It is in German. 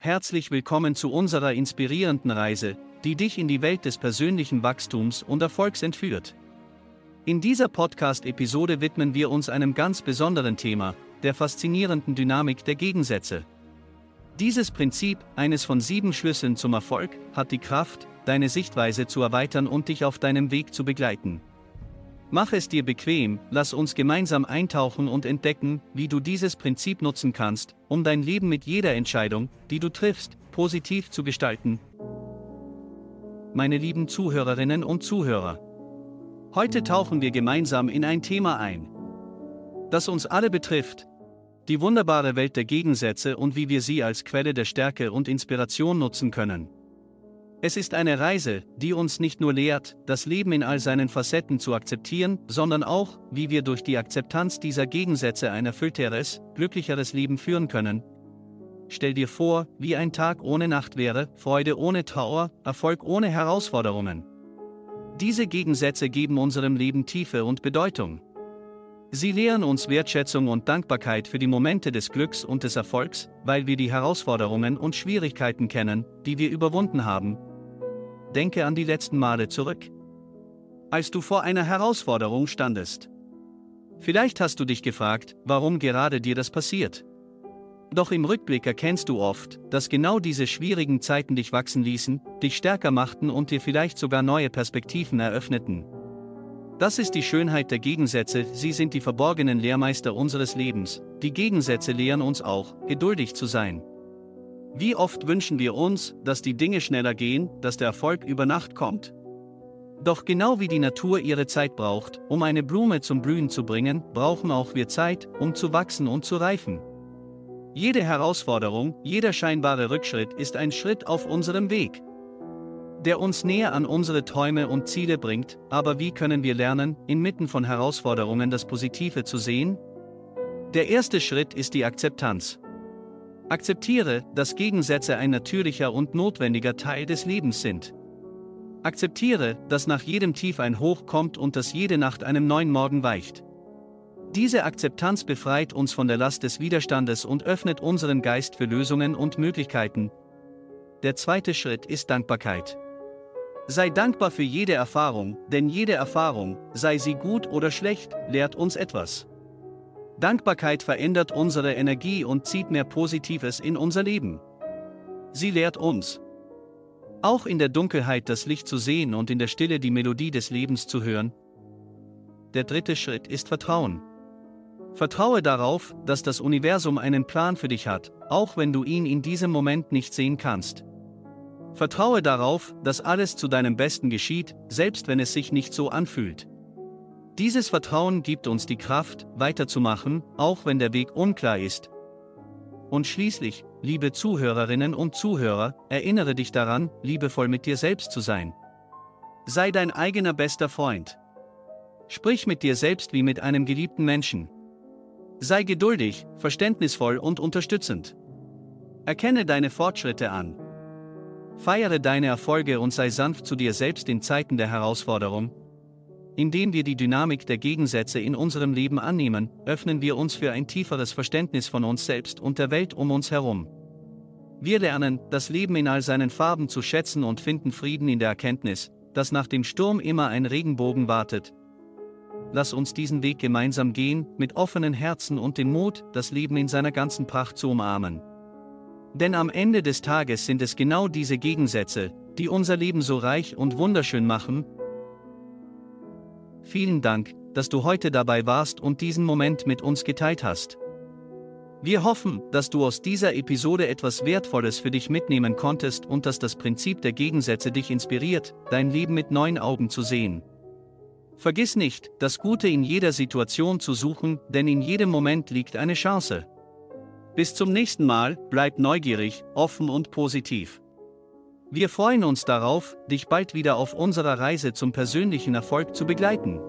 Herzlich willkommen zu unserer inspirierenden Reise, die dich in die Welt des persönlichen Wachstums und Erfolgs entführt. In dieser Podcast-Episode widmen wir uns einem ganz besonderen Thema, der faszinierenden Dynamik der Gegensätze. Dieses Prinzip, eines von sieben Schlüsseln zum Erfolg, hat die Kraft, deine Sichtweise zu erweitern und dich auf deinem Weg zu begleiten. Mach es dir bequem, lass uns gemeinsam eintauchen und entdecken, wie du dieses Prinzip nutzen kannst, um dein Leben mit jeder Entscheidung, die du triffst, positiv zu gestalten. Meine lieben Zuhörerinnen und Zuhörer. Heute tauchen wir gemeinsam in ein Thema ein, das uns alle betrifft. Die wunderbare Welt der Gegensätze und wie wir sie als Quelle der Stärke und Inspiration nutzen können. Es ist eine Reise, die uns nicht nur lehrt, das Leben in all seinen Facetten zu akzeptieren, sondern auch, wie wir durch die Akzeptanz dieser Gegensätze ein erfüllteres, glücklicheres Leben führen können. Stell dir vor, wie ein Tag ohne Nacht wäre, Freude ohne Trauer, Erfolg ohne Herausforderungen. Diese Gegensätze geben unserem Leben Tiefe und Bedeutung. Sie lehren uns Wertschätzung und Dankbarkeit für die Momente des Glücks und des Erfolgs, weil wir die Herausforderungen und Schwierigkeiten kennen, die wir überwunden haben, denke an die letzten Male zurück. Als du vor einer Herausforderung standest. Vielleicht hast du dich gefragt, warum gerade dir das passiert. Doch im Rückblick erkennst du oft, dass genau diese schwierigen Zeiten dich wachsen ließen, dich stärker machten und dir vielleicht sogar neue Perspektiven eröffneten. Das ist die Schönheit der Gegensätze, sie sind die verborgenen Lehrmeister unseres Lebens, die Gegensätze lehren uns auch, geduldig zu sein. Wie oft wünschen wir uns, dass die Dinge schneller gehen, dass der Erfolg über Nacht kommt. Doch genau wie die Natur ihre Zeit braucht, um eine Blume zum Blühen zu bringen, brauchen auch wir Zeit, um zu wachsen und zu reifen. Jede Herausforderung, jeder scheinbare Rückschritt ist ein Schritt auf unserem Weg, der uns näher an unsere Träume und Ziele bringt, aber wie können wir lernen, inmitten von Herausforderungen das Positive zu sehen? Der erste Schritt ist die Akzeptanz. Akzeptiere, dass Gegensätze ein natürlicher und notwendiger Teil des Lebens sind. Akzeptiere, dass nach jedem Tief ein Hoch kommt und dass jede Nacht einem neuen Morgen weicht. Diese Akzeptanz befreit uns von der Last des Widerstandes und öffnet unseren Geist für Lösungen und Möglichkeiten. Der zweite Schritt ist Dankbarkeit. Sei dankbar für jede Erfahrung, denn jede Erfahrung, sei sie gut oder schlecht, lehrt uns etwas. Dankbarkeit verändert unsere Energie und zieht mehr Positives in unser Leben. Sie lehrt uns, auch in der Dunkelheit das Licht zu sehen und in der Stille die Melodie des Lebens zu hören. Der dritte Schritt ist Vertrauen. Vertraue darauf, dass das Universum einen Plan für dich hat, auch wenn du ihn in diesem Moment nicht sehen kannst. Vertraue darauf, dass alles zu deinem Besten geschieht, selbst wenn es sich nicht so anfühlt. Dieses Vertrauen gibt uns die Kraft, weiterzumachen, auch wenn der Weg unklar ist. Und schließlich, liebe Zuhörerinnen und Zuhörer, erinnere dich daran, liebevoll mit dir selbst zu sein. Sei dein eigener bester Freund. Sprich mit dir selbst wie mit einem geliebten Menschen. Sei geduldig, verständnisvoll und unterstützend. Erkenne deine Fortschritte an. Feiere deine Erfolge und sei sanft zu dir selbst in Zeiten der Herausforderung, indem wir die Dynamik der Gegensätze in unserem Leben annehmen, öffnen wir uns für ein tieferes Verständnis von uns selbst und der Welt um uns herum. Wir lernen, das Leben in all seinen Farben zu schätzen und finden Frieden in der Erkenntnis, dass nach dem Sturm immer ein Regenbogen wartet. Lass uns diesen Weg gemeinsam gehen, mit offenen Herzen und dem Mut, das Leben in seiner ganzen Pracht zu umarmen. Denn am Ende des Tages sind es genau diese Gegensätze, die unser Leben so reich und wunderschön machen, Vielen Dank, dass du heute dabei warst und diesen Moment mit uns geteilt hast. Wir hoffen, dass du aus dieser Episode etwas Wertvolles für dich mitnehmen konntest und dass das Prinzip der Gegensätze dich inspiriert, dein Leben mit neuen Augen zu sehen. Vergiss nicht, das Gute in jeder Situation zu suchen, denn in jedem Moment liegt eine Chance. Bis zum nächsten Mal, bleib neugierig, offen und positiv. Wir freuen uns darauf, dich bald wieder auf unserer Reise zum persönlichen Erfolg zu begleiten.